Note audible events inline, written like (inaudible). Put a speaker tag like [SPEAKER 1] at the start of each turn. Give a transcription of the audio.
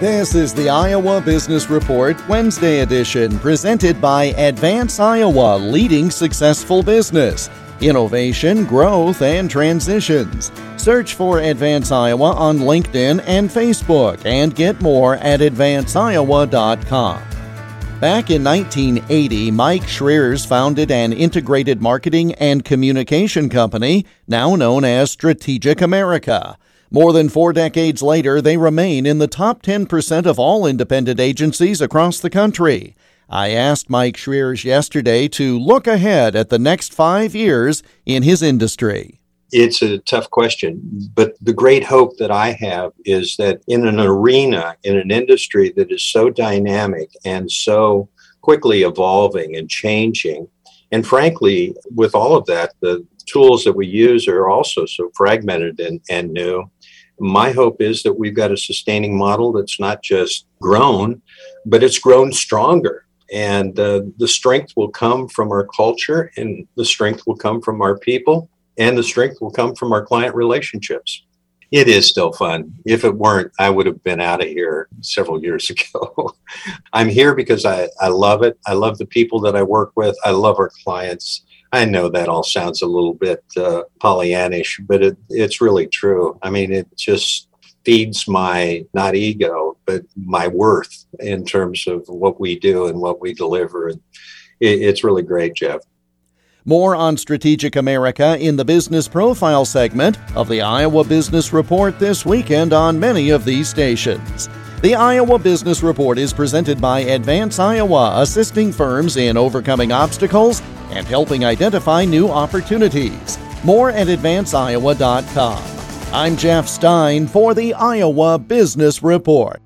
[SPEAKER 1] This is the Iowa Business Report Wednesday edition, presented by Advance Iowa Leading Successful Business, Innovation, Growth, and Transitions. Search for Advance Iowa on LinkedIn and Facebook and get more at advanceiowa.com. Back in 1980, Mike Schreurs founded an integrated marketing and communication company, now known as Strategic America. More than four decades later, they remain in the top 10% of all independent agencies across the country. I asked Mike Schreurs yesterday to look ahead at the next five years in his industry.
[SPEAKER 2] It's a tough question, but the great hope that I have is that in an arena, in an industry that is so dynamic and so quickly evolving and changing, and frankly, with all of that, the tools that we use are also so fragmented and, and new my hope is that we've got a sustaining model that's not just grown, but it's grown stronger. And uh, the strength will come from our culture, and the strength will come from our people, and the strength will come from our client relationships. It is still fun. If it weren't, I would have been out of here several years (laughs) ago. I'm here because I, I love it. I love the people that I work with. I love our clients. I know that all sounds a little bit uh, Pollyannish, but it, it's really true. I mean, it just feeds my not ego, but my worth in terms of what we do and what we deliver. And it, it's really great, Jeff.
[SPEAKER 1] More on Strategic America in the Business Profile segment of the Iowa Business Report this weekend on many of these stations. The Iowa Business Report is presented by Advance Iowa, assisting firms in overcoming obstacles and helping identify new opportunities. More at advanceiowa.com. I'm Jeff Stein for the Iowa Business Report.